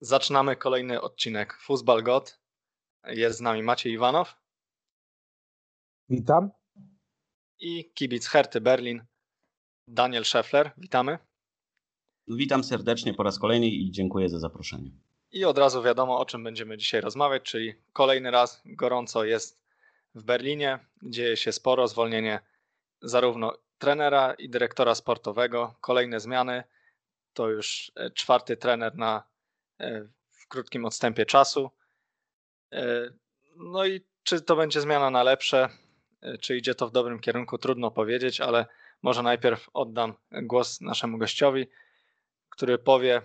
Zaczynamy kolejny odcinek Fuzbal God. Jest z nami Maciej Iwanow. Witam. I kibic Herty Berlin, Daniel Scheffler. Witamy. Witam serdecznie po raz kolejny i dziękuję za zaproszenie. I od razu wiadomo, o czym będziemy dzisiaj rozmawiać, czyli kolejny raz gorąco jest w Berlinie. Dzieje się sporo, zwolnienie zarówno trenera i dyrektora sportowego, kolejne zmiany. To już e, czwarty trener na, w krótkim odstępie czasu. E, no i czy to będzie zmiana na lepsze, czy idzie to w dobrym kierunku, trudno powiedzieć, ale może najpierw oddam głos naszemu gościowi, który powie,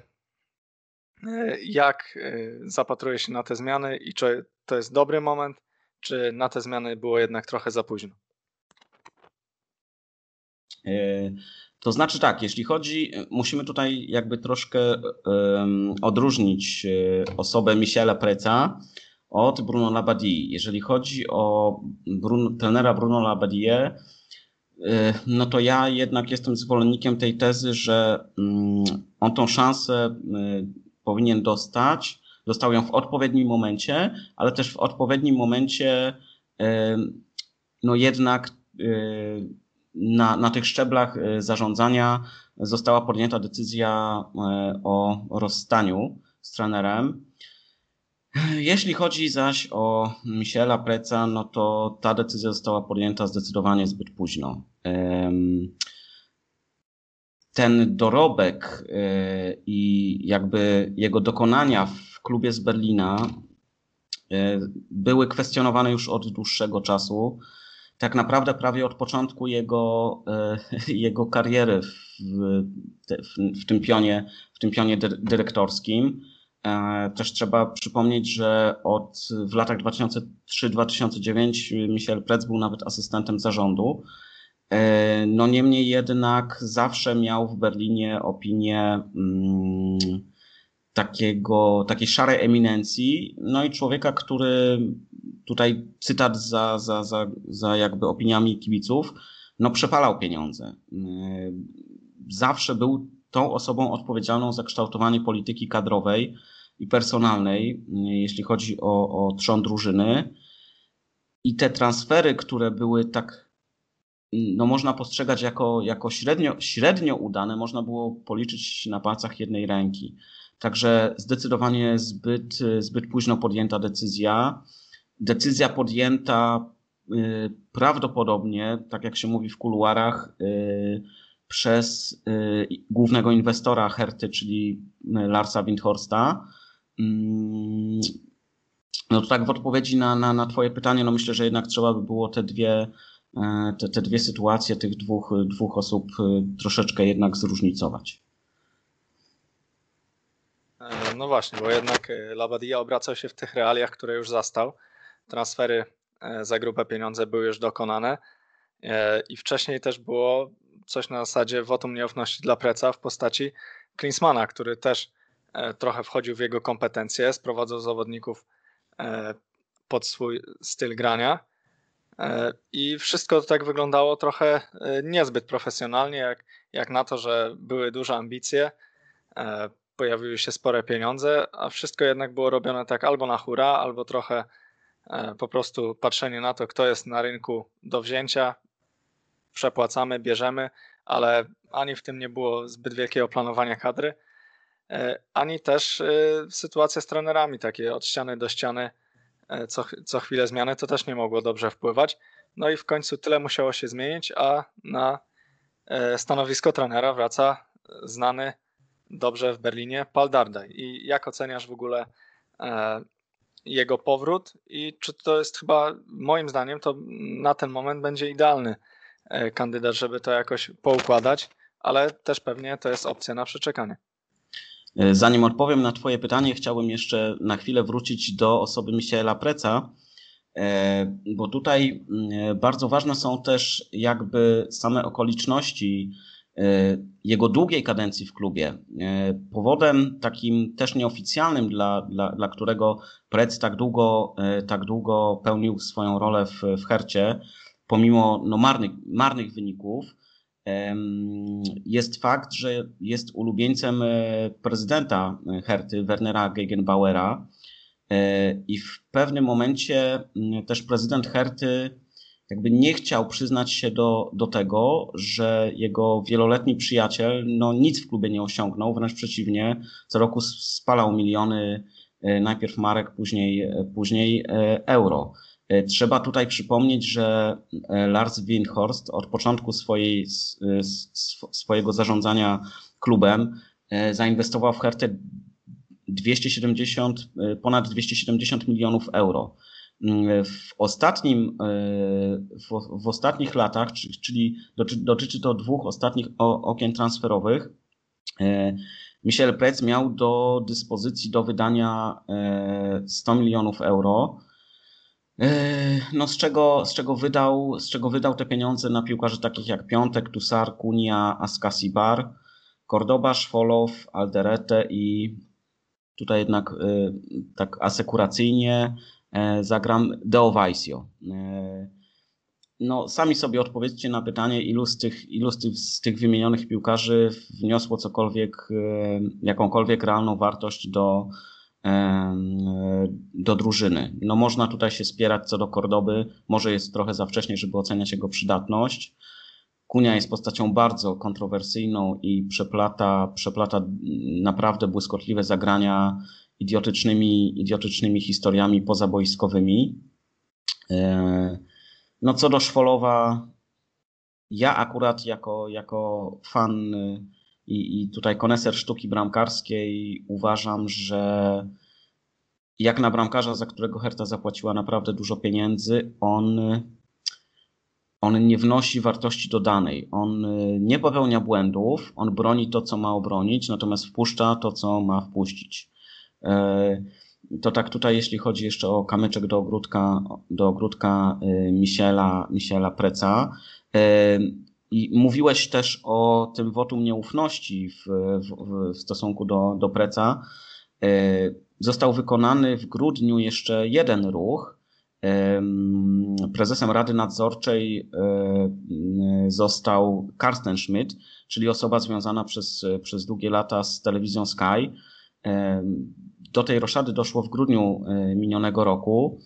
jak zapatruje się na te zmiany i czy to jest dobry moment, czy na te zmiany było jednak trochę za późno. To znaczy tak, jeśli chodzi, musimy tutaj jakby troszkę um, odróżnić e, osobę Michela Preca od Bruno Labadie. Jeżeli chodzi o Bruno, trenera Bruno Labadie, e, no to ja jednak jestem zwolennikiem tej tezy, że um, on tą szansę powinien dostać. Dostał ją w odpowiednim momencie, ale też w odpowiednim momencie no jednak na, na tych szczeblach e, zarządzania została podjęta decyzja e, o rozstaniu z trenerem. Jeśli chodzi zaś o Michela Preca, no to ta decyzja została podjęta zdecydowanie zbyt późno. Ten dorobek e, i jakby jego dokonania w klubie z Berlina były kwestionowane już od dłuższego czasu tak naprawdę prawie od początku jego, e, jego kariery w, w, w, tym pionie, w tym pionie dyrektorskim. E, też trzeba przypomnieć, że od, w latach 2003-2009 Michel Pretz był nawet asystentem zarządu. E, no niemniej jednak zawsze miał w Berlinie opinię mm, takiego, takiej szarej eminencji, no i człowieka, który tutaj cytat za, za, za, za jakby opiniami kibiców, no przepalał pieniądze. Yy, zawsze był tą osobą odpowiedzialną za kształtowanie polityki kadrowej i personalnej, yy, jeśli chodzi o, o trzon drużyny. I te transfery, które były tak, no można postrzegać jako, jako średnio, średnio udane, można było policzyć na palcach jednej ręki. Także zdecydowanie zbyt, zbyt późno podjęta decyzja. Decyzja podjęta y, prawdopodobnie, tak jak się mówi w kuluarach, y, przez y, głównego inwestora Herty, czyli Larsa Windhorsta. Mm, no to tak w odpowiedzi na, na, na Twoje pytanie, no myślę, że jednak trzeba by było te dwie, te, te dwie sytuacje tych dwóch, dwóch osób troszeczkę jednak zróżnicować. E, no właśnie, bo jednak e, Labadia obracał się w tych realiach, które już zastał. Transfery e, za grupę pieniądze były już dokonane. I wcześniej też było coś na zasadzie wotum nieufności dla Preca w postaci Klinsmana, który też trochę wchodził w jego kompetencje, sprowadzał zawodników pod swój styl grania. I wszystko tak wyglądało trochę niezbyt profesjonalnie, jak, jak na to, że były duże ambicje, pojawiły się spore pieniądze, a wszystko jednak było robione tak albo na hura, albo trochę e, po prostu patrzenie na to, kto jest na rynku do wzięcia, przepłacamy, bierzemy, ale ani w tym nie było zbyt wielkiego planowania kadry, e, ani też e, sytuacja z trenerami, takie od ściany do ściany, co, co chwilę zmiany, to też nie mogło dobrze wpływać. No i w końcu tyle musiało się zmienić, a na stanowisko trenera wraca znany dobrze w Berlinie Paul. I jak oceniasz w ogóle e, jego powrót i czy to jest chyba, moim zdaniem, to na ten moment będzie idealny e, kandydat, żeby to jakoś poukładać, ale też pewnie to jest opcja na przeczekanie. E, zanim odpowiem na Twoje pytanie, chciałbym jeszcze na chwilę wrócić do osoby Michaela Preca, bo tutaj mm, bardzo ważne są też jakby same okoliczności jego długiej kadencji w klubie. E, powodem takim też nieoficjalnym, dla, dla, dla którego Prec tak długo, e, tak długo pełnił swoją rolę w, w Hercie, pomimo no, marnych, marnych wyników, jest fakt, że jest ulubieńcem prezydenta Herty, Wernera Gegenbauera i w pewnym momencie też prezydent Herty jakby nie chciał przyznać się do, do tego, że jego wieloletni przyjaciel no, nic w klubie nie osiągnął, wręcz przeciwnie, co roku spalał miliony e, najpierw marek, później, e, później e, euro. Trzeba tutaj przypomnieć, że Lars Windhorst od początku swojej, swojego zarządzania klubem zainwestował w Hertę 270, ponad 270 milionów euro. W, ostatnim, e, w, w ostatnich latach, czyli dotyczy to dwóch ostatnich okien transferowych, e, Michel Prec miał do dyspozycji do wydania 100 e, milionów euro. No z czego, z, czego wydał, z czego wydał te pieniądze na piłkarzy takich jak Piątek, Tusar, Kunia, Askasibar, Cordoba, Szwolow, Alderete i tutaj jednak tak asekuracyjnie E, zagram Deo Vaisio. E, no, sami sobie odpowiedzcie na pytanie, ilu z tych, ilu z tych, z tych wymienionych piłkarzy wniosło cokolwiek, e, jakąkolwiek realną wartość do, do drużyny. No, można tutaj się spierać co do Kordoby. Może jest trochę za wcześnie, żeby oceniać jego przydatność. Kunia jest postacią bardzo kontrowersyjną i przeplata, przeplata naprawdę błyskotliwe zagrania idiotycznymi, idiotycznymi historiami pozaboiskowymi. E, no co do Szwolowa, ja akurat jako, jako fan i, i tutaj koneser sztuki bramkarskiej uważam, że jak na bramkarza, za którego Herta zapłaciła naprawdę dużo pieniędzy, on, on nie wnosi wartości dodanej. On nie popełnia błędów, on broni to, co ma obronić, natomiast wpuszcza to, co ma wpuścić. E, to tak tutaj, jeśli chodzi jeszcze o kamyczek do ogródka, do ogródka e, Michela, Michela Preca. E, I mówiłeś też o tym wotum nieufności w, w, w stosunku do, do Preca. Został wykonany w grudniu jeszcze jeden ruch. Prezesem Rady Nadzorczej został Karsten Schmidt, czyli osoba związana przez, przez długie lata z telewizją Sky do tej roszady doszło w grudniu e, minionego roku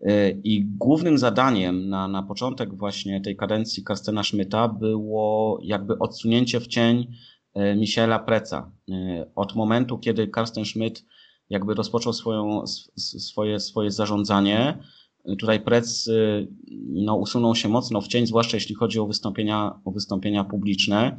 e, i głównym zadaniem na, na początek właśnie tej kadencji Karstena Schmidta było jakby odsunięcie w cień e, Michela Preca. Od momentu, kiedy Karsten Schmidt jakby rozpoczął swoją, swoje, swoje zarządzanie, tutaj Prec no, usunął się mocno w cień, zwłaszcza jeśli chodzi o wystąpienia, o wystąpienia publiczne.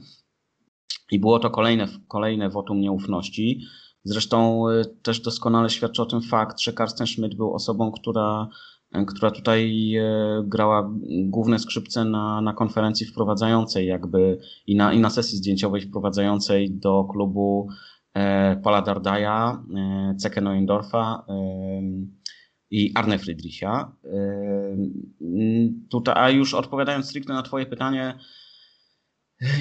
I było to kolejne, kolejne wotum nieufności. Zresztą y, też doskonale świadczy o tym fakt, że Karsten Schmidt był osobą, która, y, która tutaj y, grała główne skrzypce na, na konferencji wprowadzającej jakby i na, i na sesji zdjęciowej wprowadzającej do klubu e, Paula Dardaja, e, Ceke Neuendorfa e, i Arne Friedricha. Tutaj, a już odpowiadając stricte na twoje pytanie,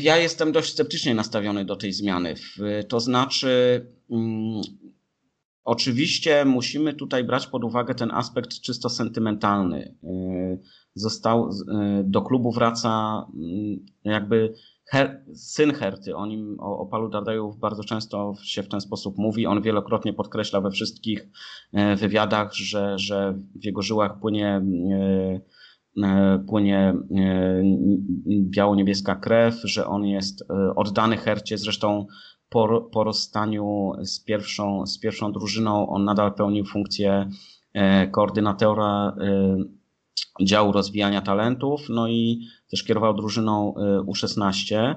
ja jestem dość sceptycznie nastawiony do tej zmiany. To znaczy, um, oczywiście musimy tutaj brać pod uwagę ten aspekt czysto sentymentalny. Y, został, y, do klubu wraca mm, jakby Her, syn Herty, o nim, o, o Palu Dardajów bardzo często się w ten sposób mówi. On wielokrotnie podkreśla we wszystkich y, wywiadach, że, że w jego żyłach płynie płynie e, biało-niebieska krew, że on jest e, oddany Hercie. Zresztą po, po rozstaniu z pierwszą, z pierwszą drużyną on nadal pełnił funkcję koordynatora działu rozwijania talentów, no i też kierował drużyną U16.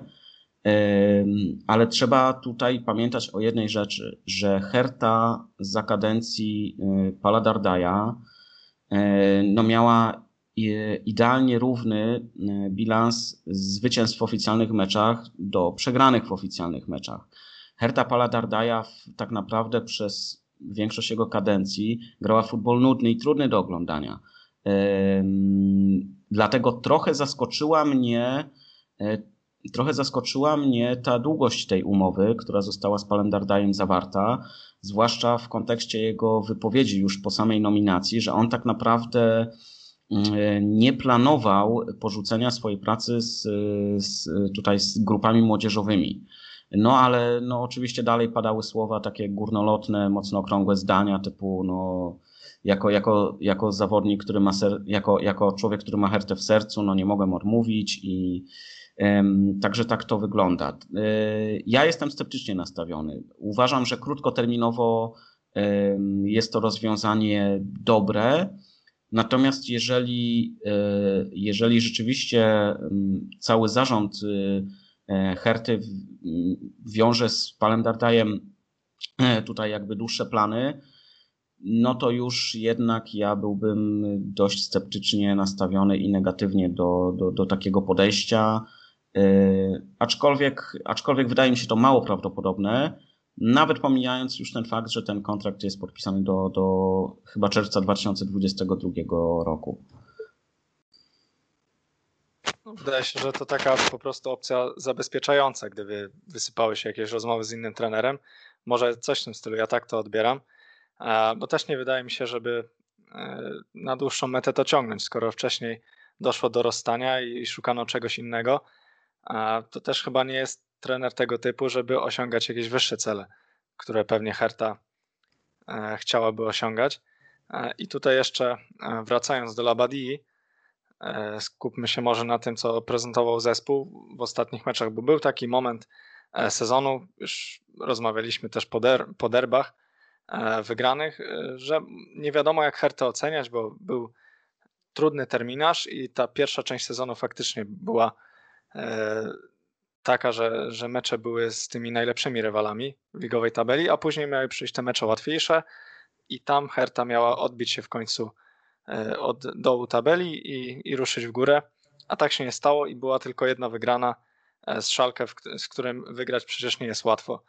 Ale trzeba tutaj pamiętać o jednej rzeczy, że Herta za kadencji Pala Dardaja no miała idealnie równy e, bilans zwycięstw w oficjalnych meczach do przegranych w oficjalnych meczach. Herta Paladardaja tak naprawdę przez większość jego kadencji grała futbol nudny i trudny do oglądania. Dlatego trochę zaskoczyła mnie e, trochę zaskoczyła mnie ta długość tej umowy, która została z Palendardajem zawarta, zwłaszcza w kontekście jego wypowiedzi już po samej nominacji, że on tak naprawdę nie planował porzucenia swojej pracy z, z, tutaj z grupami młodzieżowymi. No ale no, oczywiście dalej padały słowa takie górnolotne, mocno okrągłe zdania typu no, jako, jako, jako zawodnik, który ma ser, jako, jako człowiek, który ma hertę w sercu, no nie mogę odmówić i także tak to wygląda. Y, ja jestem sceptycznie nastawiony. Uważam, że krótkoterminowo jest to rozwiązanie dobre, natomiast jeżeli, y, jeżeli rzeczywiście cały zarząd y, e, Herty wiąże z Palem Dardajem e, tutaj jakby dłuższe plany, no to już jednak ja byłbym dość sceptycznie nastawiony i negatywnie do, do, do takiego podejścia. Aczkolwiek, aczkolwiek wydaje mi się to mało prawdopodobne, nawet pomijając już ten fakt, że ten kontrakt jest podpisany do, do chyba czerwca 2022 roku. Wydaje się, że to taka po prostu opcja zabezpieczająca, gdyby wysypały się jakieś rozmowy z innym trenerem. Może coś w tym stylu, ja tak to odbieram. Bo też nie wydaje mi się, żeby e, na dłuższą metę to ciągnąć, skoro wcześniej doszło do rozstania i szukano czegoś innego. To też chyba nie jest trener tego typu, żeby osiągać jakieś wyższe cele, które pewnie Herta e, chciałaby osiągać. E, I tutaj jeszcze wracając do Labadii, skupmy się może na tym, co prezentował zespół w ostatnich meczach, bo był taki moment sezonu, już rozmawialiśmy też po, der, po derbach, E, wygranych, e, że nie wiadomo jak Hertę oceniać, bo był trudny terminarz i ta pierwsza część sezonu faktycznie była e, taka, że, że mecze były z tymi najlepszymi rywalami w ligowej tabeli, a później miały przyjść te mecze łatwiejsze i tam Herta miała odbić się w końcu od dołu tabeli i, i ruszyć w górę, a tak się nie stało i była tylko jedna wygrana z Szalkę, z którym wygrać przecież nie jest łatwo.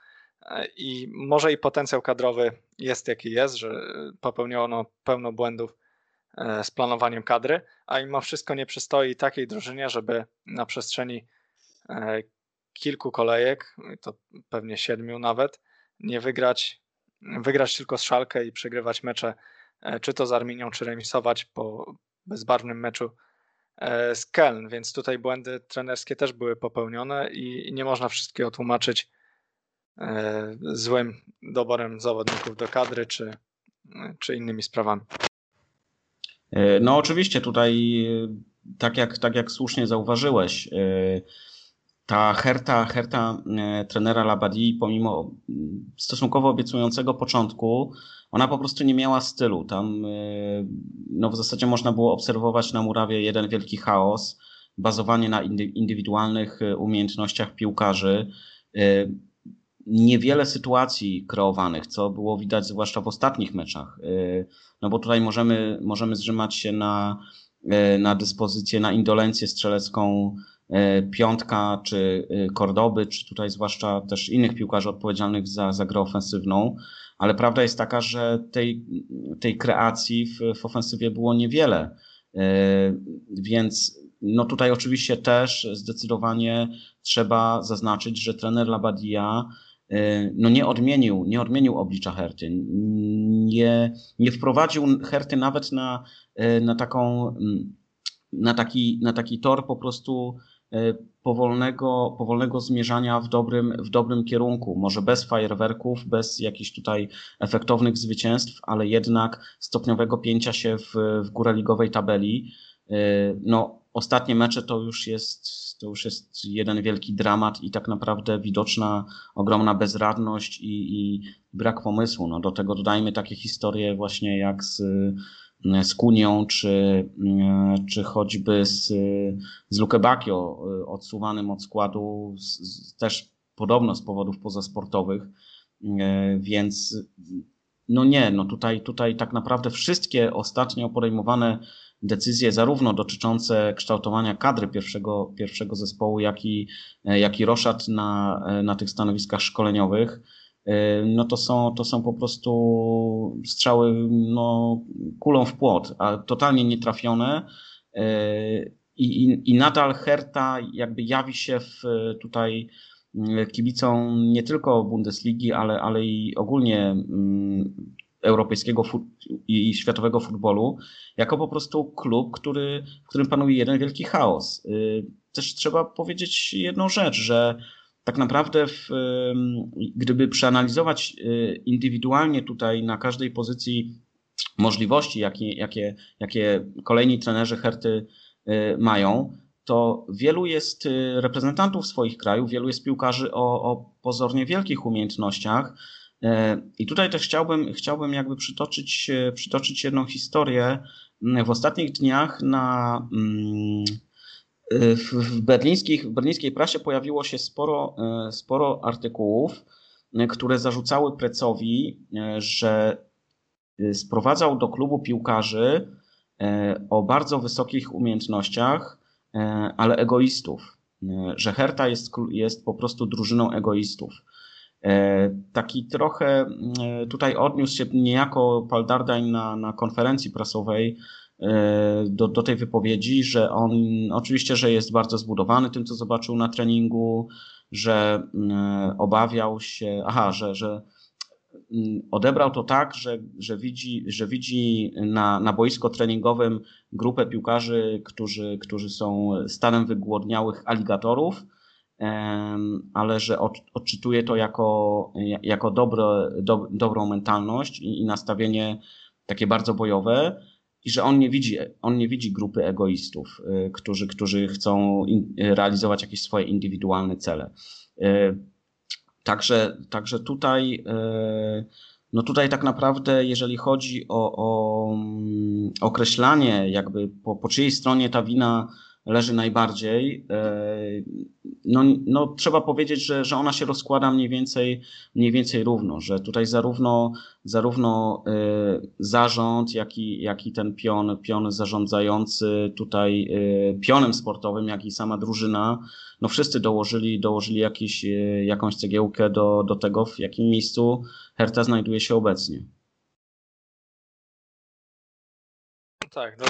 I może i potencjał kadrowy jest jaki jest, że popełniono pełno błędów e, z planowaniem kadry, a mimo wszystko nie przystoi takiej drużynie, żeby na przestrzeni e, kilku kolejek, to pewnie siedmiu nawet, nie wygrać, wygrać tylko z Szalkę i przegrywać mecze, e, czy to z Arminią, czy remisować po bezbarwnym meczu z Keln, więc tutaj błędy trenerskie też były popełnione i nie można wszystkiego tłumaczyć E, złym doborem zawodników do kadry, czy, czy innymi sprawami. E, no oczywiście tutaj, e, tak jak, tak jak słusznie zauważyłeś, ta herta, herta trenera Labadii, pomimo stosunkowo obiecującego początku, ona po prostu nie miała stylu. Tam no w zasadzie można było obserwować na murawie jeden wielki chaos, bazowanie na indywidualnych umiejętnościach piłkarzy niewiele sytuacji kreowanych, co było widać zwłaszcza w ostatnich meczach. No bo tutaj możemy, możemy zrzymać się na, na dyspozycję, na indolencję strzelecką y, Piątka czy Kordoby, czy tutaj zwłaszcza też innych piłkarzy odpowiedzialnych za, za grę ofensywną, ale prawda jest taka, że tej, tej kreacji w, w ofensywie było niewiele. Więc no tutaj oczywiście też zdecydowanie trzeba zaznaczyć, że trener Labadia E, no nie odmienił, nie odmienił oblicza Herty, nie, nie wprowadził Herty nawet na, e, na taką, mm, na taki, na taki tor po prostu e, powolnego, powolnego zmierzania w dobrym, w dobrym kierunku. Może bez fajerwerków, bez jakichś tutaj efektownych zwycięstw, ale jednak stopniowego pięcia się w, w górę ligowej tabeli. No, ostatnie mecze to już jest, to już jest jeden wielki dramat i tak naprawdę widoczna ogromna bezradność i, i brak pomysłu. No, do tego dodajmy takie historie właśnie jak z, z Kunią, czy, czy choćby z, z Lukebakio odsuwanym od składu z, z, też podobno z powodów pozasportowych, więc no nie, no tutaj, tutaj tak naprawdę wszystkie ostatnio podejmowane decyzje zarówno dotyczące kształtowania kadry pierwszego, pierwszego zespołu, jak i, jak i roszad na, na tych stanowiskach szkoleniowych, no to są, to są po prostu strzały no, kulą w płot, a totalnie nietrafione. I, i, I nadal Herta jakby jawi się w tutaj kibicom nie tylko Bundesligi, ale, ale i ogólnie mm, europejskiego i światowego futbolu, jako po prostu klub, który, w którym panuje jeden wielki chaos. Też trzeba powiedzieć jedną rzecz, że tak naprawdę, w, gdyby przeanalizować indywidualnie tutaj na każdej pozycji możliwości, jakie, jakie, jakie kolejni trenerzy Herty mają, to wielu jest y, reprezentantów swoich krajów, wielu jest piłkarzy o, o pozornie wielkich umiejętnościach. E, I tutaj też chciałbym, chciałbym jakby przytoczyć, e, przytoczyć jedną historię. W ostatnich dniach na, mm, e, w, berlińskich, w berlińskiej prasie pojawiło się sporo, sporo artykułów, które zarzucały Precowi, że sprowadzał do klubu piłkarzy o bardzo wysokich umiejętnościach, ale egoistów. Że Herta jest, jest po prostu drużyną egoistów. E, taki trochę tutaj odniósł się niejako Paul na, na konferencji prasowej do, do tej wypowiedzi, że on oczywiście, że jest bardzo zbudowany tym, co zobaczył na treningu, że obawiał się, aha, że, że Mm, odebrał to tak, że, że widzi, że widzi na, na boisko treningowym grupę piłkarzy, którzy, którzy są stanem wygłodniałych aligatorów, ale że odczytuje to jako, jako dobre, do, dobrą mentalność i, i nastawienie takie bardzo bojowe i że on nie widzi, on nie widzi grupy egoistów, y, którzy, którzy chcą in, realizować jakieś swoje indywidualne cele. Y, Także, także tutaj, e, no tutaj tak naprawdę, jeżeli chodzi o, o mm, określanie, jakby po, po czyjej stronie ta wina leży najbardziej, e, no, no trzeba powiedzieć, że, że ona się rozkłada mniej więcej, mniej więcej równo, że tutaj zarówno, zarówno e, zarząd, jak i, jak i ten pion, pion zarządzający tutaj pionem sportowym, jak i sama drużyna, no wszyscy dołożyli, dołożyli jakiś, e, jakąś cegiełkę do, do tego, w jakim miejscu Herta znajduje się obecnie. Tak, do,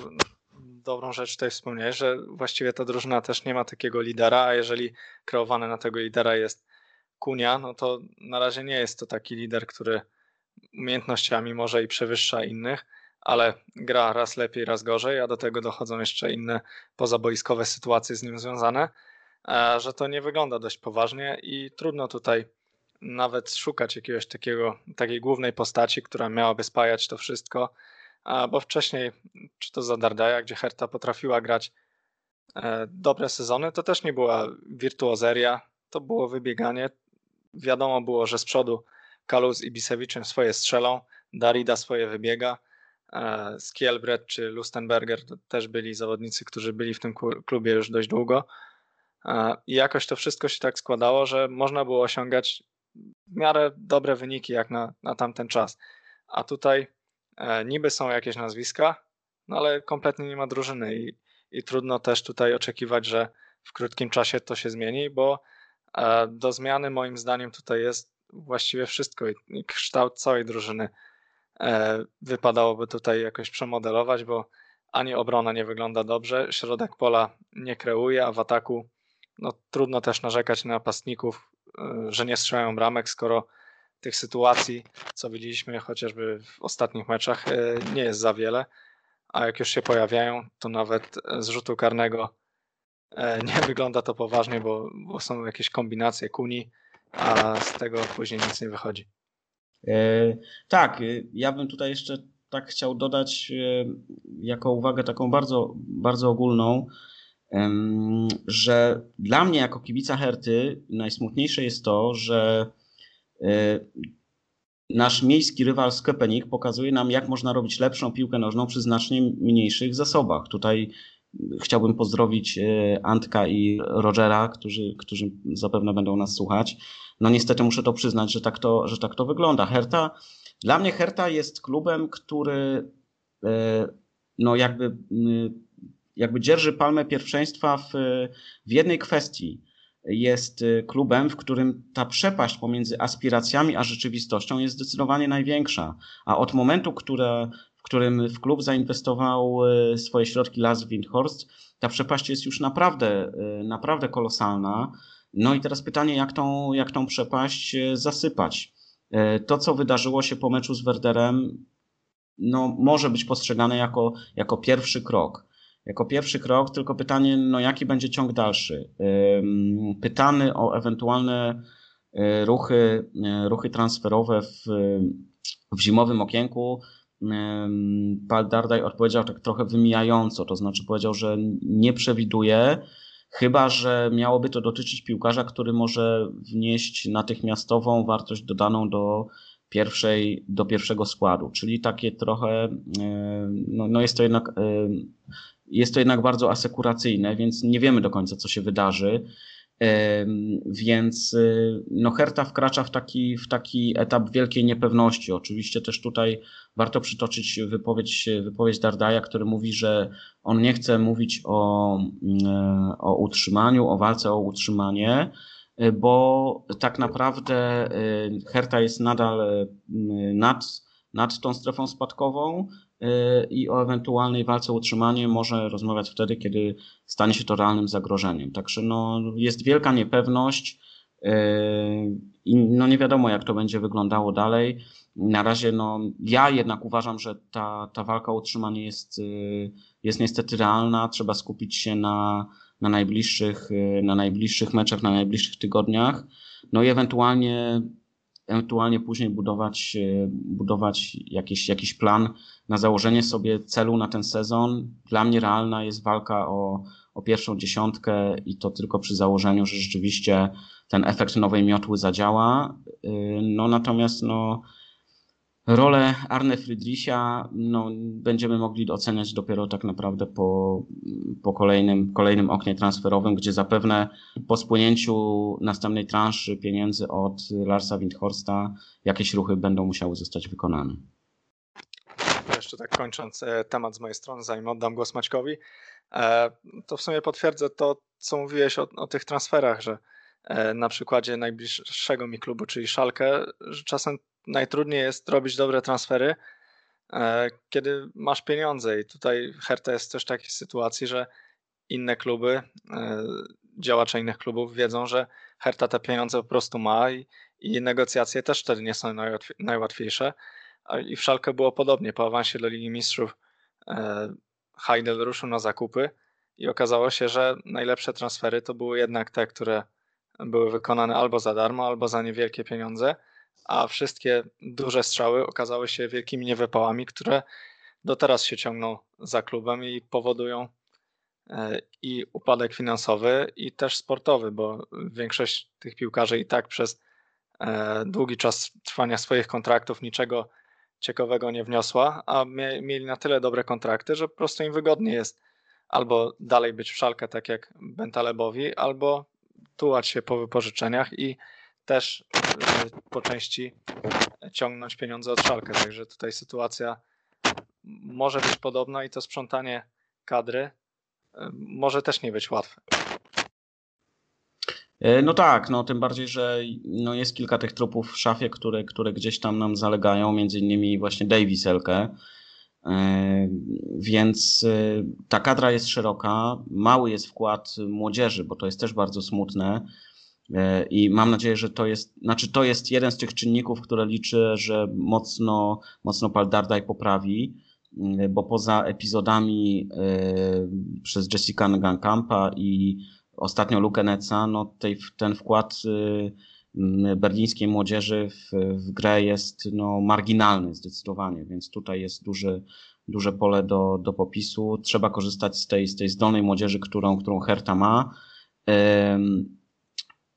dobrą rzecz tutaj wspomniałeś, że właściwie ta drużyna też nie ma takiego lidera, a jeżeli kreowany na tego lidera jest Kunia, no to na razie nie jest to taki lider, który umiejętnościami może i przewyższa innych, ale gra raz lepiej, raz gorzej, a do tego dochodzą jeszcze inne pozaboiskowe sytuacje z nim związane. E, że to nie wygląda dość poważnie i trudno tutaj nawet szukać jakiegoś takiego, takiej głównej postaci, która miałaby spajać to wszystko, bo wcześniej, czy to za Dardaja, gdzie Herta potrafiła grać e, dobre sezony, to też nie była wirtuozeria, to było wybieganie. Wiadomo było, że z przodu Kalus i Bisewiczem swoje strzelą, Darida swoje wybiega, e, Skielbret czy Lustenberger to też byli zawodnicy, którzy byli w tym klubie już dość długo. I jakoś to wszystko się tak składało, że można było osiągać w miarę dobre wyniki jak na, na tamten czas. A tutaj e, niby są jakieś nazwiska, no ale kompletnie nie ma drużyny i, i trudno też tutaj oczekiwać, że w krótkim czasie to się zmieni, bo e, do zmiany moim zdaniem tutaj jest właściwie wszystko i, kształt całej drużyny e, wypadałoby tutaj jakoś przemodelować, bo ani obrona nie wygląda dobrze, środek pola nie kreuje, a w ataku no, trudno też narzekać na napastników, że nie strzelają bramek, skoro tych sytuacji, co widzieliśmy chociażby w ostatnich meczach, y, nie jest za wiele, a jak już się pojawiają, to nawet z rzutu karnego y, nie wygląda to poważnie, bo, bo są jakieś kombinacje kuni, a z tego później nic nie wychodzi. E, tak, ja bym tutaj jeszcze tak chciał dodać jako uwagę taką bardzo, bardzo ogólną, że dla mnie jako kibica Herty najsmutniejsze jest to, że e, nasz miejski rywal Skepenik pokazuje nam, jak można robić lepszą piłkę nożną przy znacznie mniejszych zasobach. Tutaj chciałbym pozdrowić e, Antka i Rogera, którzy, którzy zapewne będą nas słuchać. No niestety muszę to przyznać, że tak to, że tak to wygląda. Herta, dla mnie Herta jest klubem, który e, no jakby jakby dzierży palmę pierwszeństwa w, w jednej kwestii. Jest y, klubem, w którym ta przepaść pomiędzy aspiracjami a rzeczywistością jest zdecydowanie największa. A od momentu, które, w którym w klub zainwestował y, swoje środki Lars Windhorst, ta przepaść jest już naprawdę, y, naprawdę kolosalna. No i teraz pytanie, jak tą, jak tą przepaść zasypać? To, co wydarzyło się po meczu z Werderem, no, może być postrzegane jako, jako pierwszy krok. Jako pierwszy krok, tylko pytanie, no jaki będzie ciąg dalszy? Pytany o ewentualne e, ruchy, e, ruchy transferowe w, w zimowym okienku, Paul Dardaj odpowiedział tak trochę wymijająco, to znaczy powiedział, że nie przewiduje, chyba że miałoby to dotyczyć piłkarza, który może wnieść natychmiastową wartość dodaną do pierwszej, do pierwszego składu, czyli takie trochę, e, no, no jest to jednak e, jest to jednak bardzo asekuracyjne, więc nie wiemy do końca, co się wydarzy. E, więc no Herta wkracza w taki, w taki etap wielkiej niepewności. Oczywiście też tutaj warto przytoczyć wypowiedź, wypowiedź Dardaja, który mówi, że on nie chce mówić o, o utrzymaniu, o walce o utrzymanie, bo tak naprawdę y, Herta jest nadal y, nad, nad tą strefą spadkową i o ewentualnej walce o utrzymanie może rozmawiać wtedy, kiedy stanie się to realnym zagrożeniem. Także no, jest wielka niepewność i no nie wiadomo, jak to będzie wyglądało dalej. Na razie no, ja jednak uważam, że ta, ta walka o utrzymanie jest, jest niestety realna. Trzeba skupić się na, na najbliższych, y, na najbliższych meczach, na najbliższych tygodniach, no i ewentualnie, ewentualnie później budować, y, budować jakiś, jakiś plan na założenie sobie celu na ten sezon. Dla mnie realna jest walka o, o pierwszą dziesiątkę i to tylko przy założeniu, że rzeczywiście ten efekt nowej miotły zadziała. Y, no natomiast no, Rolę Arne Friedricha no, będziemy mogli oceniać dopiero tak naprawdę po, po kolejnym, kolejnym oknie transferowym, gdzie zapewne po spłynięciu następnej transzy pieniędzy od Larsa Windhorsta jakieś ruchy będą musiały zostać wykonane. Jeszcze tak kończąc e, temat z mojej strony, zanim oddam głos Maćkowi, e, to w sumie potwierdzę to, co mówiłeś o, o tych transferach, że e, na przykładzie najbliższego mi klubu, czyli Szalkę, że czasem najtrudniej jest robić dobre transfery, e, kiedy masz pieniądze. I tutaj Herta jest też w takiej sytuacji, że inne kluby, e, działacze innych klubów wiedzą, że Herta te pieniądze po prostu ma i, i negocjacje też wtedy nie są najłatwiejsze. I w Szalkę było podobnie. Po awansie do Ligi Mistrzów e, Heidel ruszył na zakupy i okazało się, że najlepsze transfery to były jednak te, które były wykonane albo za darmo, albo za niewielkie pieniądze a wszystkie duże strzały okazały się wielkimi niewypałami, które do teraz się ciągną za klubem i powodują e, i upadek finansowy, i też sportowy, bo większość tych piłkarzy i tak przez e, długi czas trwania swoich kontraktów niczego ciekawego nie wniosła, a mieli na tyle dobre kontrakty, że po prostu im wygodnie jest albo dalej być w szalkę, tak jak Bentalebowi, albo tułać się po wypożyczeniach i też y, po części ciągnąć pieniądze od szalkę. Także tutaj sytuacja może być podobna i to sprzątanie kadry y, może też nie być łatwe. E, no tak, no tym bardziej, że no jest kilka tych trupów w szafie, które, które gdzieś tam nam zalegają, między innymi właśnie Davis Elke. E, więc e, ta kadra jest szeroka, mały jest wkład młodzieży, bo to jest też bardzo smutne. E, I mam nadzieję, że to jest, znaczy to jest jeden z tych czynników, które liczę, że mocno, mocno Paldardaj poprawi, e, bo poza epizodami e, przez Jessica Ngancampa i ostatnio Luke Netza, no tej, ten wkład berlińskiej młodzieży w, w grę jest no, marginalny zdecydowanie, więc tutaj jest duży, duże pole do, do popisu. Trzeba korzystać z tej, z tej zdolnej młodzieży, którą, którą Herta ma.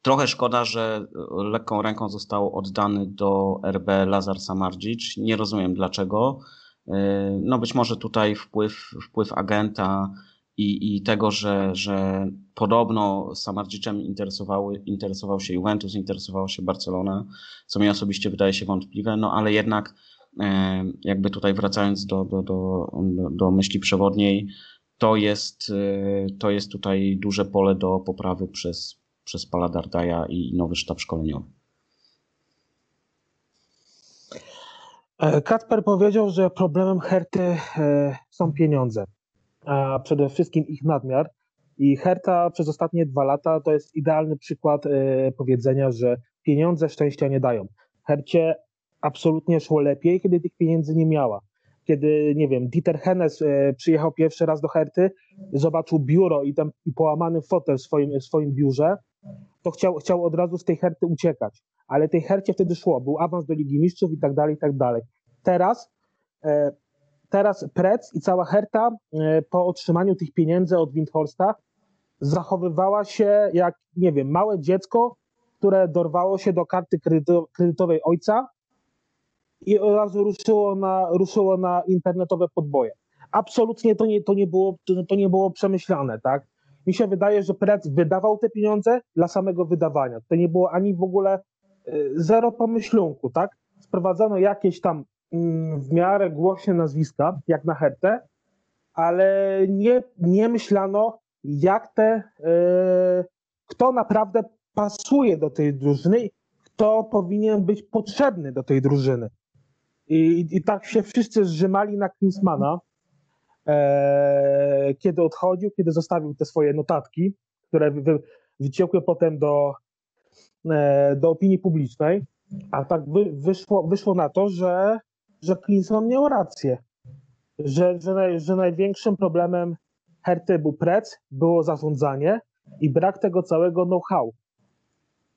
Trochę szkoda, że lekką ręką został oddany do RB Lazar Samardzic. Nie rozumiem dlaczego. E, no być może tutaj wpływ, wpływ agenta i, i tego, że, że podobno Samardzicem interesowały, interesował się Juventus, interesowała się Barcelona, co mi osobiście wydaje się wątpliwe, no ale jednak e, jakby tutaj wracając do, do, do, do myśli przewodniej, to jest, e, to jest tutaj duże pole do poprawy przez, przez Pala Dardaja i nowy sztab szkoleniowy. E, Kacper powiedział, że problemem Herty e, są pieniądze, a przede wszystkim ich nadmiar. I Herta przez ostatnie dwa lata to jest idealny przykład e, powiedzenia, że pieniądze szczęścia nie dają. Hercie absolutnie szło lepiej, kiedy tych pieniędzy nie miała. Kiedy, nie wiem, Dieter Hennes przyjechał pierwszy raz do Herty, zobaczył biuro i i połamany fotel w swoim, w swoim biurze, to chciał, chciał od razu z tej Herty uciekać. Ale tej Hercie wtedy szło, był awans do Ligi Mistrzów i tak dalej, i tak dalej. Teraz, e, teraz Prec i cała Herta e, po otrzymaniu tych pieniędzy od Windhorsta zachowywała się jak, nie wiem, małe dziecko, które dorwało się do karty kredytowej ojca i od razu ruszyło na, ruszyło na internetowe podboje. Absolutnie to nie, to nie, było, to nie było przemyślane, tak? Mi się wydaje, że Prec wydawał te pieniądze dla samego wydawania. To nie było ani w ogóle y, zero pomyślunku, tak? Sprowadzono jakieś tam mm, w miarę głośne nazwiska, jak na Hertę, ale nie, nie myślano, jak te, yy, kto naprawdę pasuje do tej drużyny, kto powinien być potrzebny do tej drużyny. I, i tak się wszyscy zrzymali na Klinsmana, kiedy odchodził, kiedy zostawił te swoje notatki, które wy, wyciekły potem do, e, do opinii publicznej, a tak wy, wyszło, wyszło na to, że, że Klinsman miał rację, że, że, naj, że największym problemem Herty był prec, było zarządzanie i brak tego całego know-how.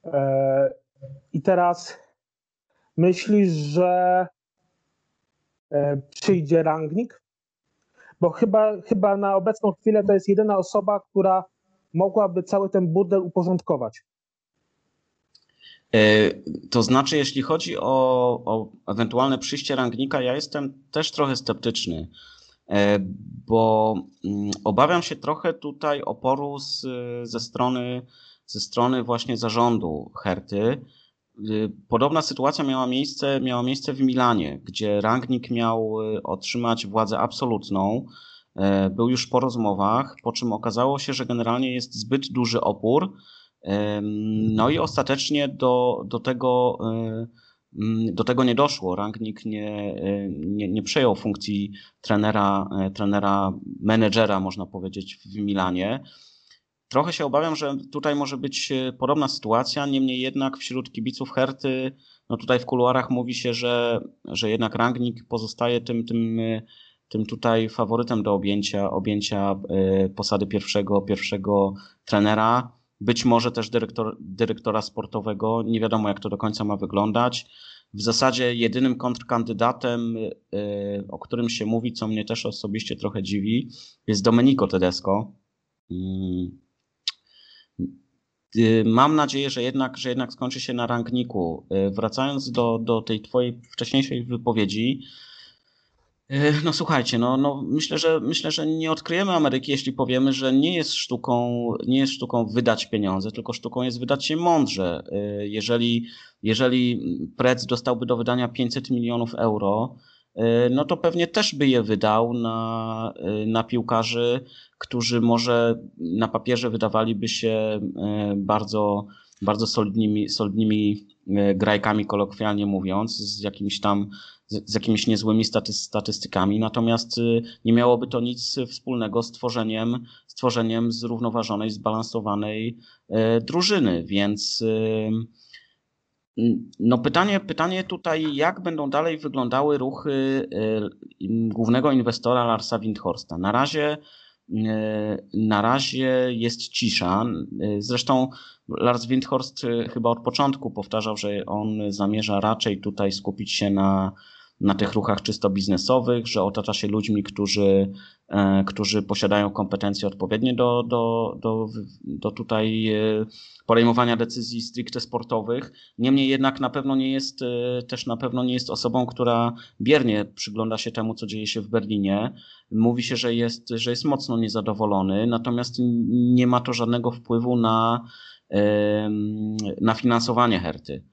E, I teraz myślisz, że e, przyjdzie rangnik? Bo chyba, chyba na obecną chwilę to jest jedyna osoba, która mogłaby cały ten burdel uporządkować. E, to znaczy, jeśli chodzi o, o ewentualne przyjście rangnika, ja jestem też trochę sceptyczny. E, bo mm, obawiam się trochę tutaj oporu z, ze, strony, ze strony właśnie zarządu Herty. Y, podobna sytuacja miała miejsce, miała miejsce w Milanie, gdzie Rangnick miał y, otrzymać władzę absolutną. E, był już po rozmowach, po czym okazało się, że generalnie jest zbyt duży opór. No i ostatecznie do, do tego Mm, do tego nie doszło. Rangnick nie, e, nie, nie przejął funkcji trenera, e, trenera, menedżera, można powiedzieć, w Milanie. Trochę się obawiam, że tutaj może być e, podobna sytuacja, niemniej jednak wśród kibiców Herty, no tutaj w kuluarach mówi się, że, że jednak Rangnick pozostaje tym, tym, tym tutaj faworytem do objęcia, objęcia posady pierwszego, pierwszego trenera być może też dyrektor, dyrektora sportowego. Nie wiadomo, jak to do końca ma wyglądać. W zasadzie jedynym kontrkandydatem, o którym się mówi, co mnie też osobiście trochę dziwi, jest Domenico Tedesco. Y, mam nadzieję, że jednak, że jednak skończy się na rangniku. Y, wracając do, do tej twojej wcześniejszej wypowiedzi, E, no słuchajcie, no, no myślę, że myślę, że nie odkryjemy Ameryki, jeśli powiemy, że nie jest sztuką, nie jest sztuką wydać pieniądze, tylko sztuką jest wydać je mądrze. Jeżeli, jeżeli Prec dostałby do wydania 500 milionów euro, no to pewnie też by je wydał na, na piłkarzy, którzy może na papierze wydawaliby się bardzo, bardzo solidnymi, solidnymi grajkami, kolokwialnie mówiąc, z jakimś tam z, jakimiś niezłymi staty, statystykami, natomiast nie miałoby to nic wspólnego z tworzeniem, z tworzeniem zrównoważonej, zbalansowanej drużyny, więc no pytanie, pytanie tutaj, jak będą dalej wyglądały ruchy głównego inwestora Larsa Windhorsta. Na razie na razie jest cisza. Zresztą Lars Windhorst chyba od początku powtarzał, że on zamierza raczej tutaj skupić się na na tych ruchach czysto biznesowych, że otacza się ludźmi, którzy, e, którzy posiadają kompetencje odpowiednie do, do, do, do tutaj e, podejmowania decyzji stricte sportowych. Niemniej jednak na pewno nie jest e, też na pewno nie jest osobą, która biernie przygląda się temu, co dzieje się w Berlinie. Mówi się, że jest, że jest mocno niezadowolony, natomiast nie ma to żadnego wpływu na, na finansowanie Herty.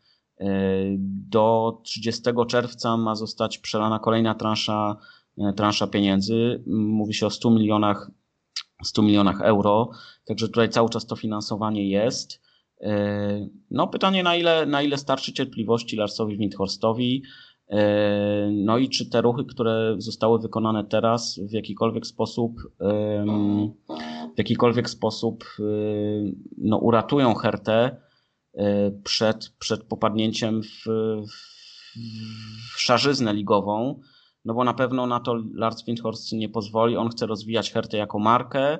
Do 30 czerwca ma zostać przelana kolejna transza, e, transza pieniędzy. Mówi się o 100 milionach, 100 milionach euro, także tutaj cały czas to finansowanie jest. E, no pytanie na ile, na ile starczy cierpliwości Larsowi Windhorstowi, e, no i czy te ruchy, które zostały wykonane teraz w jakikolwiek sposób w jakikolwiek sposób no, uratują Hertę E, przed, przed popadnięciem w, w szarzyznę ligową, no bo na pewno na to Lars Windhorst nie pozwoli. On chce rozwijać Hertę jako markę,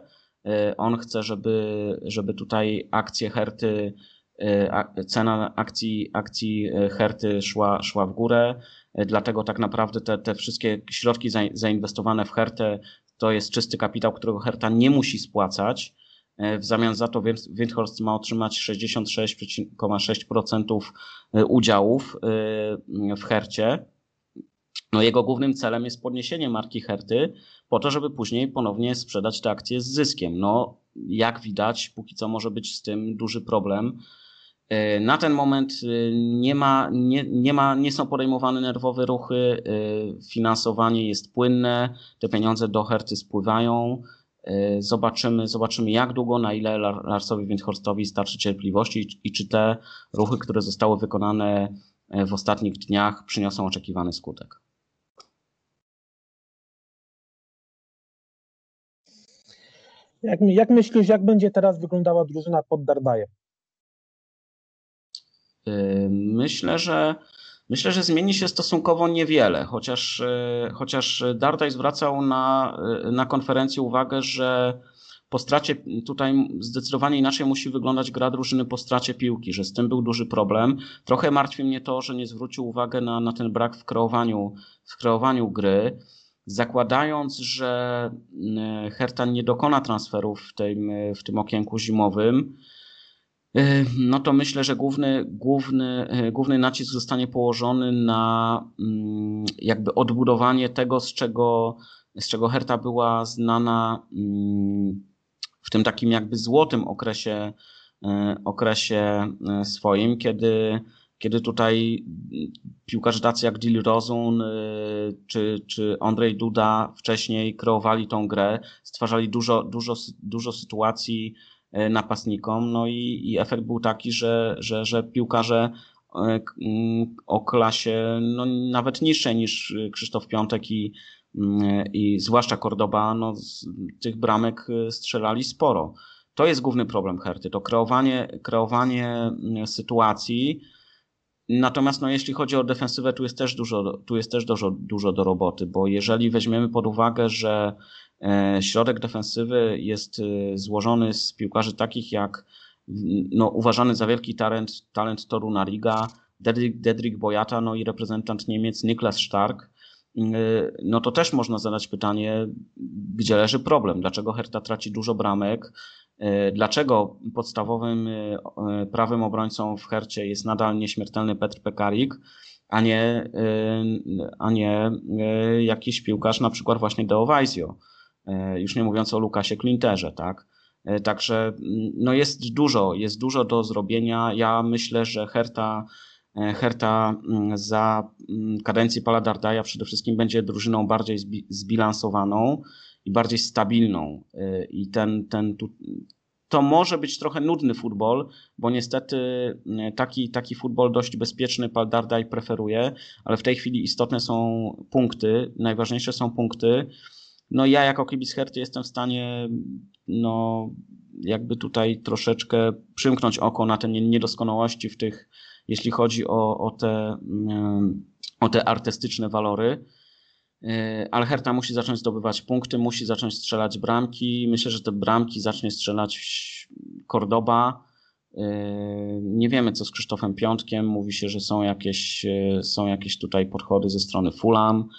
on chce, żeby, żeby tutaj akcje Herty, cena akcji, akcji Herty szła, szła w górę, dlatego tak naprawdę te, te wszystkie środki zainwestowane w Hertę to jest czysty kapitał, którego Herta nie musi spłacać. E, w zamian za to Windhorst ma otrzymać 66,6% e, udziałów e, w Hercie. No jego głównym celem jest podniesienie marki Herty po to, żeby później ponownie sprzedać te akcje z zyskiem. No, jak widać, póki co może być z tym duży problem. Na ten moment nie, ma, nie, nie, ma, nie są podejmowane nerwowe ruchy, finansowanie jest płynne, te pieniądze do Herty spływają. E, zobaczymy, zobaczymy jak długo, na ile Larsowi Windhorstowi starczy cierpliwości i czy te ruchy, które zostały wykonane e, w ostatnich dniach przyniosą oczekiwany skutek. Jak, jak myślisz, jak będzie teraz wyglądała drużyna pod Dardajem? E, myślę, że Myślę, że zmieni się stosunkowo niewiele, chociaż, e, chociaż Dardaj zwracał na, e, na konferencji uwagę, że po stracie tutaj zdecydowanie inaczej musi wyglądać gra drużyny po stracie piłki, że z tym był duży problem. Trochę martwi mnie to, że nie zwrócił uwagę na, na ten brak w kreowaniu, w kreowaniu gry. Zakładając, że e, Hertan nie dokona transferów w tym, w tym okienku zimowym, no to myślę, że główny, główny, e, główny nacisk zostanie położony na mm, jakby odbudowanie tego, z czego, z czego Herta była znana mm, w tym takim jakby złotym okresie, e, okresie swoim, kiedy, kiedy tutaj piłkarze tacy jak Dil Rozun czy, czy Andrzej Duda wcześniej kreowali tą grę, stwarzali dużo, dużo, dużo sytuacji, napastnikom. No i, i efekt był taki, że, że, że piłkarze e, o klasie no, nawet niższej niż Krzysztof Piątek i, i zwłaszcza Cordoba, no, z tych bramek e, strzelali sporo. To jest główny problem Herty, to kreowanie, kreowanie sytuacji. Natomiast no, jeśli chodzi o defensywę, tu jest też dużo, tu jest też dużo, dużo do roboty, bo jeżeli weźmiemy pod uwagę, że E, środek defensywy jest e, złożony z piłkarzy takich jak no, uważany za wielki talent, talent Toruna Riga, Dedrick, Dedrick Boyata, no i reprezentant Niemiec Niklas Stark, e, no to też można zadać pytanie, gdzie leży problem, dlaczego Hertha traci dużo bramek, dlaczego podstawowym prawym obrońcą w Hercie jest nadal nieśmiertelny Petr Pekarik, a nie, a nie jakiś piłkarz na przykład właśnie Deo Weisio. E, już nie mówiąc o Lukasie Klinterze, tak? E, także mm, no jest dużo, jest dużo do zrobienia. Ja myślę, że Herta, e, Herta mm, za mm, kadencji Pala Dardaja przede wszystkim będzie drużyną bardziej zbilansowaną i bardziej stabilną. I ten, ten tu, to może być trochę nudny futbol, bo niestety taki, taki futbol dość bezpieczny Pal Dardaj preferuje, ale w tej chwili istotne są punkty, najważniejsze są punkty no ja jako kibic Herty jestem w stanie no jakby tutaj troszeczkę przymknąć oko na te niedoskonałości w tych, jeśli chodzi o, o, te, mm, o te artystyczne walory. E, ale Herta musi zacząć zdobywać punkty, musi zacząć strzelać bramki. Myślę, że te bramki zacznie strzelać Cordoba. E, nie wiemy, co z Krzysztofem Piątkiem. Mówi się, że są jakieś, e, są jakieś tutaj podchody ze strony Fulham.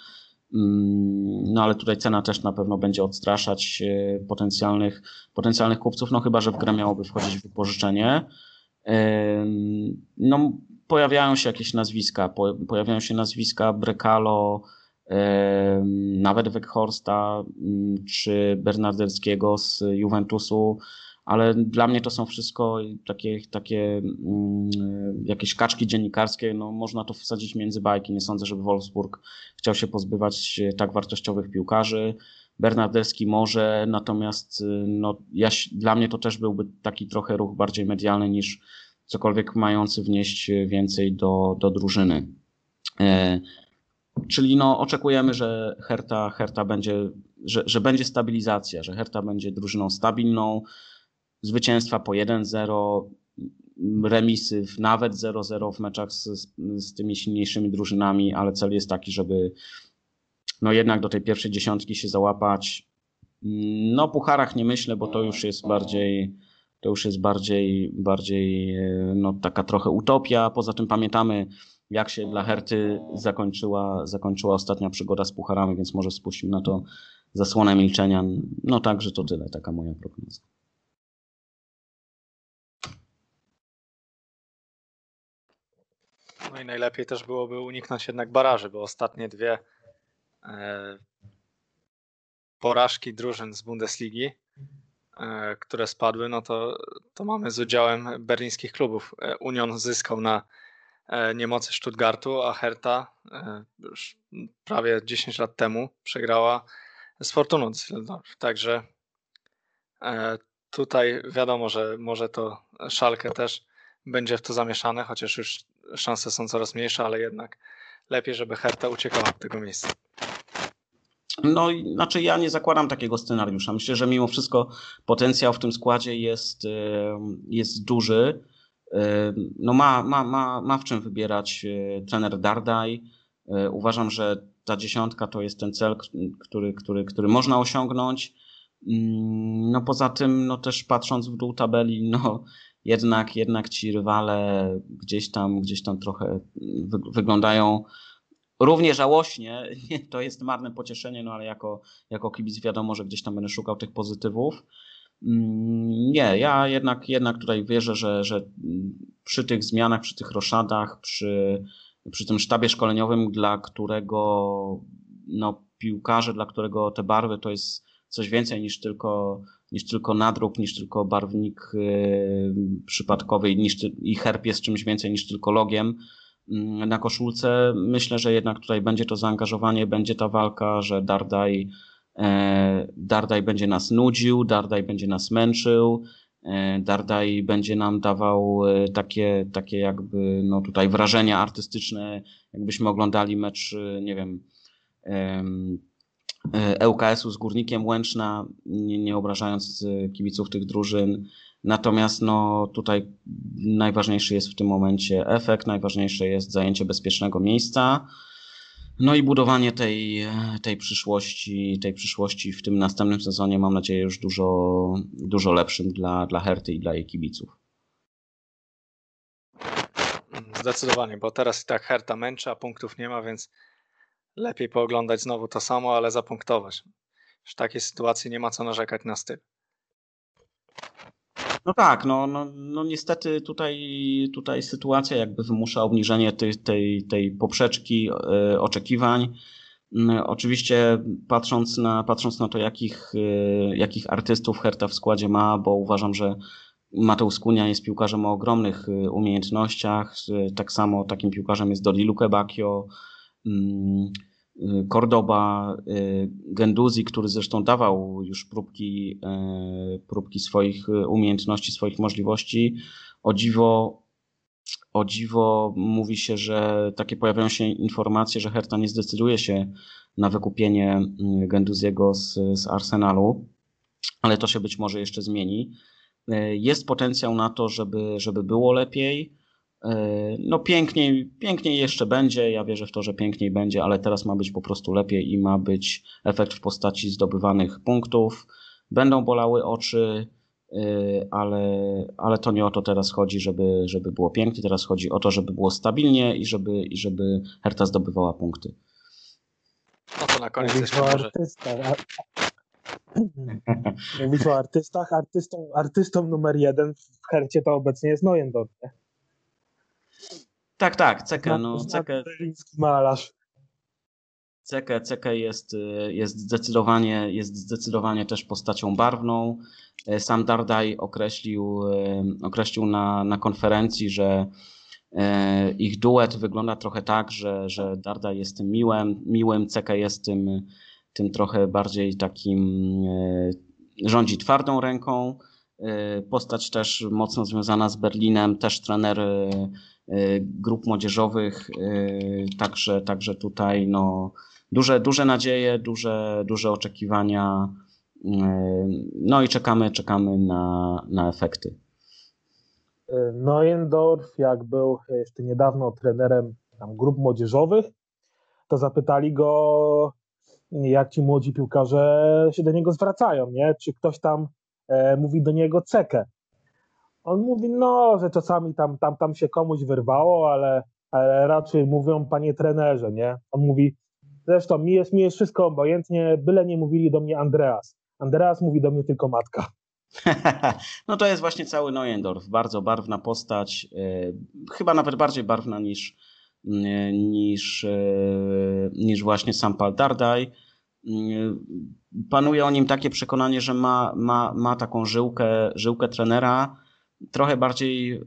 Mm, no ale tutaj cena też na pewno będzie odstraszać potencjalnych, potencjalnych kupców, no chyba, że w grę miałoby wchodzić wypożyczenie. No, pojawiają się jakieś nazwiska, pojawiają się nazwiska Brekalo, nawet Weghorsta mm, czy Bernarderskiego z Juventusu ale dla mnie to są wszystko takie, takie mm, jakieś kaczki dziennikarskie, no można to wsadzić między bajki. Nie sądzę, żeby Wolfsburg chciał się pozbywać tak wartościowych piłkarzy. Bernardeski może, natomiast no, ja, dla mnie to też byłby taki trochę ruch bardziej medialny niż cokolwiek mający wnieść więcej do, do drużyny. Czyli no, oczekujemy, że Herta, Herta będzie, że, że będzie stabilizacja, że Herta będzie drużyną stabilną, zwycięstwa po 1-0. remisy, nawet 0-0 w meczach z, z tymi silniejszymi drużynami, ale cel jest taki, żeby no jednak do tej pierwszej dziesiątki się załapać. No, pucharach nie myślę, bo to już jest bardziej, to już jest bardziej, bardziej no, taka trochę utopia. Poza tym pamiętamy, jak się dla Herty zakończyła, zakończyła ostatnia przygoda z pucharami, więc może spuścimy na to zasłonę milczenia. No także to tyle, taka moja prognoza. No i najlepiej też byłoby uniknąć jednak baraży, bo ostatnie dwie e, porażki drużyn z Bundesligi, e, które spadły, no to, to mamy z udziałem berlińskich klubów. E, Union zyskał na niemocy Stuttgartu, a Hertha już prawie 10 lat temu przegrała z Fortuną Düsseldorf. Także tutaj wiadomo, że może to Szalkę też będzie w to zamieszane, chociaż już szanse są coraz mniejsze, ale jednak lepiej, żeby Hertha uciekała od tego miejsca. No, znaczy ja nie zakładam takiego scenariusza. Myślę, że mimo wszystko potencjał w tym składzie jest, e, jest duży. No ma, ma, ma, ma w czym wybierać e, trener Dardaj. Uważam, że ta dziesiątka to jest ten cel, który, który, który można osiągnąć. No poza tym, no też patrząc w dół tabeli, no jednak, jednak ci rywale gdzieś tam, gdzieś tam trochę wyglądają równie żałośnie. To jest marne pocieszenie, no ale jako, jako kibic wiadomo, że gdzieś tam będę szukał tych pozytywów. Mm, nie, ja jednak, jednak tutaj wierzę, że, że przy tych zmianach, przy tych roszadach, przy, przy tym sztabie szkoleniowym, dla którego no, piłkarze, dla którego te barwy to jest coś więcej niż tylko niż tylko nadruk, niż tylko barwnik yy, przypadkowy niż, i herb jest czymś więcej niż tylko logiem mm, na koszulce. Myślę, że jednak tutaj będzie to zaangażowanie, będzie ta walka, że Dardaj, Dardaj będzie nas nudził, Dardaj będzie nas męczył, e, Dardaj będzie nam dawał e, takie, takie jakby no tutaj wrażenia artystyczne, jakbyśmy oglądali mecz, nie wiem, ŁKS-u z Górnikiem Łęczna, nie, nie obrażając e, kibiców tych drużyn. Natomiast no, tutaj najważniejszy jest w tym momencie efekt, najważniejsze jest zajęcie bezpiecznego miejsca. No i budowanie tej, tej przyszłości, tej przyszłości w tym następnym sezonie, mam nadzieję, już dużo, dużo lepszym dla, dla Herty i dla jej kibiców. Zdecydowanie, bo teraz i tak Herta męczy, a punktów nie ma, więc lepiej pooglądać znowu to samo, ale zapunktować. W takiej sytuacji nie ma co narzekać na styl. No tak, no, no, no niestety tutaj, tutaj sytuacja jakby wymusza obniżenie tej, tej, tej poprzeczki e, oczekiwań. Mm, oczywiście patrząc na, patrząc na to, jakich, e, jakich artystów Herta w składzie ma, bo uważam, że Mateusz Kunia jest piłkarzem o ogromnych e, umiejętnościach. Tak samo takim piłkarzem jest Dodi. Mm, Cordoba, y, Genduzi, który zresztą dawał już próbki, y, próbki swoich umiejętności, swoich możliwości. O dziwo, o dziwo mówi się, że takie pojawiają się informacje, że Herta nie zdecyduje się na wykupienie y, Genduziego z, z Arsenalu, ale to się być może jeszcze zmieni. Jest potencjał na to, żeby, żeby było lepiej. E, no piękniej, piękniej jeszcze będzie, ja wierzę w to, że piękniej będzie, ale teraz ma być po prostu lepiej i ma być efekt w postaci zdobywanych punktów. Będą bolały oczy, e, ale, ale to nie o to teraz chodzi, żeby, żeby było pięknie, teraz chodzi o to, żeby było stabilnie i żeby, i żeby Herta zdobywała punkty. No to na koniec Mówisz o artystach. Mówisz o artystach, artystą, artystą numer jeden w Hercie to obecnie jest Neuendorf. Tak, tak, Cekę, no Cekę. malarz. Cekę, Cekę jest, jest, zdecydowanie, jest zdecydowanie też postacią barwną. Sam Dardaj określił, określił na, na konferencji, że e, ich duet wygląda trochę tak, że, że Dardaj jest tym miłym, miłym Cekę jest tym, tym trochę bardziej takim, e, rządzi twardą ręką. E, postać też mocno związana z Berlinem, też trener grup młodzieżowych, y, także, także tutaj no, duże, duże nadzieje, duże, duże oczekiwania. Y, no i czekamy, czekamy na, na efekty. Neuendorf, jak był jeszcze niedawno trenerem grup młodzieżowych, to zapytali go, jak ci młodzi piłkarze się do niego zwracają, nie? Czy ktoś tam e, mówi do niego cekę. On mówi, no, że czasami tam, tam, tam się komuś wyrwało, ale, ale raczej mówią panie trenerze, nie? On mówi, zresztą mi jest, mi jest wszystko obojętnie, byle nie mówili do mnie Andreas. Andreas mówi do mnie tylko matka. no to jest właśnie cały Neuendorf, bardzo barwna postać, e, chyba nawet bardziej barwna niż, e, niż, e, niż właśnie sam Pal Dardaj. Panuje o nim takie przekonanie, że ma, ma, ma taką żyłkę, żyłkę trenera, trochę bardziej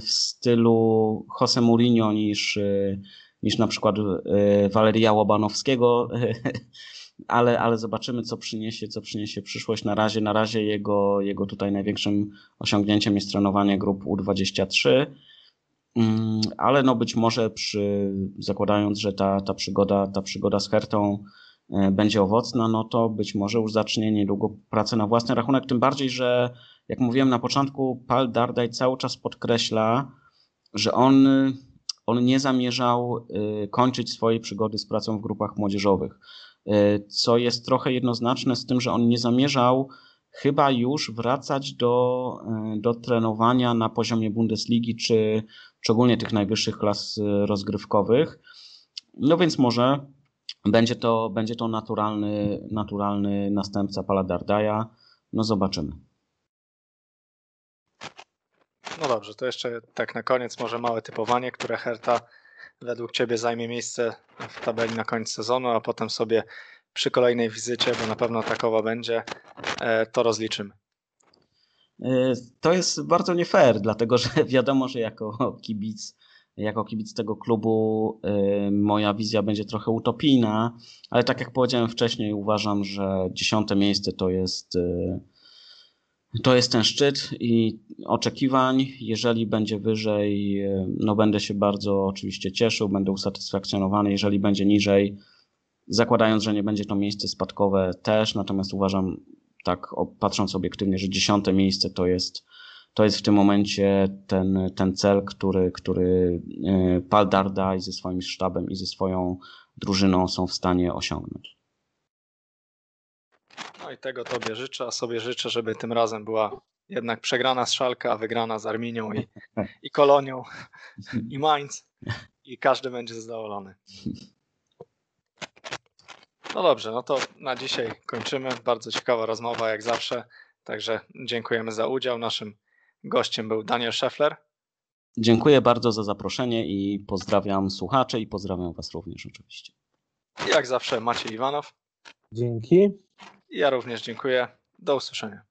w stylu Jose Mourinho niż, niż na przykład Waleria Łobanowskiego ale, ale zobaczymy, co przyniesie, co przyniesie przyszłość. Na razie, na razie jego, jego tutaj największym osiągnięciem jest trenowanie grup U23, mm, ale no być może przy, zakładając, że ta, ta, przygoda, ta przygoda z Hertą będzie owocna, no to być może już zacznie niedługo pracę na własny rachunek, tym bardziej, że jak mówiłem na początku, Pal Dardaj cały czas podkreśla, że on, on nie zamierzał y, kończyć swojej przygody z pracą w grupach młodzieżowych. E, co jest trochę jednoznaczne z tym, że on nie zamierzał chyba już wracać do, e, do trenowania na poziomie Bundesligi czy szczególnie tych najwyższych klas rozgrywkowych. No więc może będzie to, będzie to naturalny, naturalny następca Paladardaja. No zobaczymy. No dobrze, to jeszcze tak na koniec może małe typowanie, które Herta według Ciebie zajmie miejsce w tabeli na koniec sezonu, a potem sobie przy kolejnej wizycie, bo na pewno takowa będzie, e, to rozliczymy. E, to jest bardzo nie fair, dlatego że wiadomo, że jako kibic, jako kibic tego klubu e, moja wizja będzie trochę utopijna, ale tak jak powiedziałem wcześniej, uważam, że dziesiąte miejsce to jest to jest ten szczyt i oczekiwań. Jeżeli będzie wyżej, no będę się bardzo oczywiście cieszył, będę usatysfakcjonowany. Jeżeli będzie niżej, zakładając, że nie będzie to miejsce spadkowe też, natomiast uważam, tak patrząc obiektywnie, że dziesiąte miejsce to jest, to jest w tym momencie ten, ten cel, który, który e, Pal Darda i ze swoim sztabem i ze swoją drużyną są w stanie osiągnąć. I tego Tobie życzę, a sobie życzę, żeby tym razem była jednak przegrana z Szalka, a wygrana z Arminią i, i Kolonią i Mainz i każdy będzie zadowolony. No dobrze, no to na dzisiaj kończymy. Bardzo ciekawa rozmowa jak zawsze, także dziękujemy za udział. Naszym gościem był Daniel Scheffler. Dziękuję bardzo za zaproszenie i pozdrawiam słuchaczy i pozdrawiam Was również oczywiście. Jak zawsze Maciej Iwanow. Dzięki. Ja również dziękuję. Do usłyszenia.